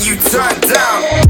you turned down.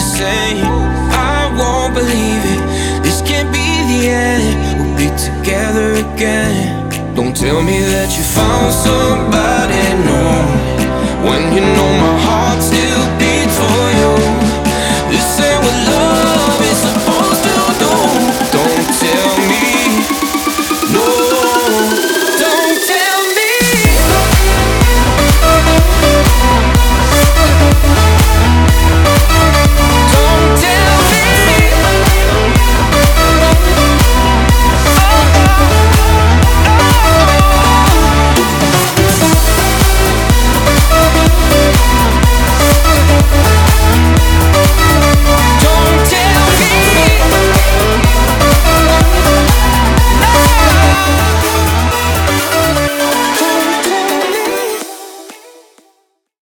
the same. I won't believe it. This can't be the end. We'll be together again. Don't tell me that you found somebody.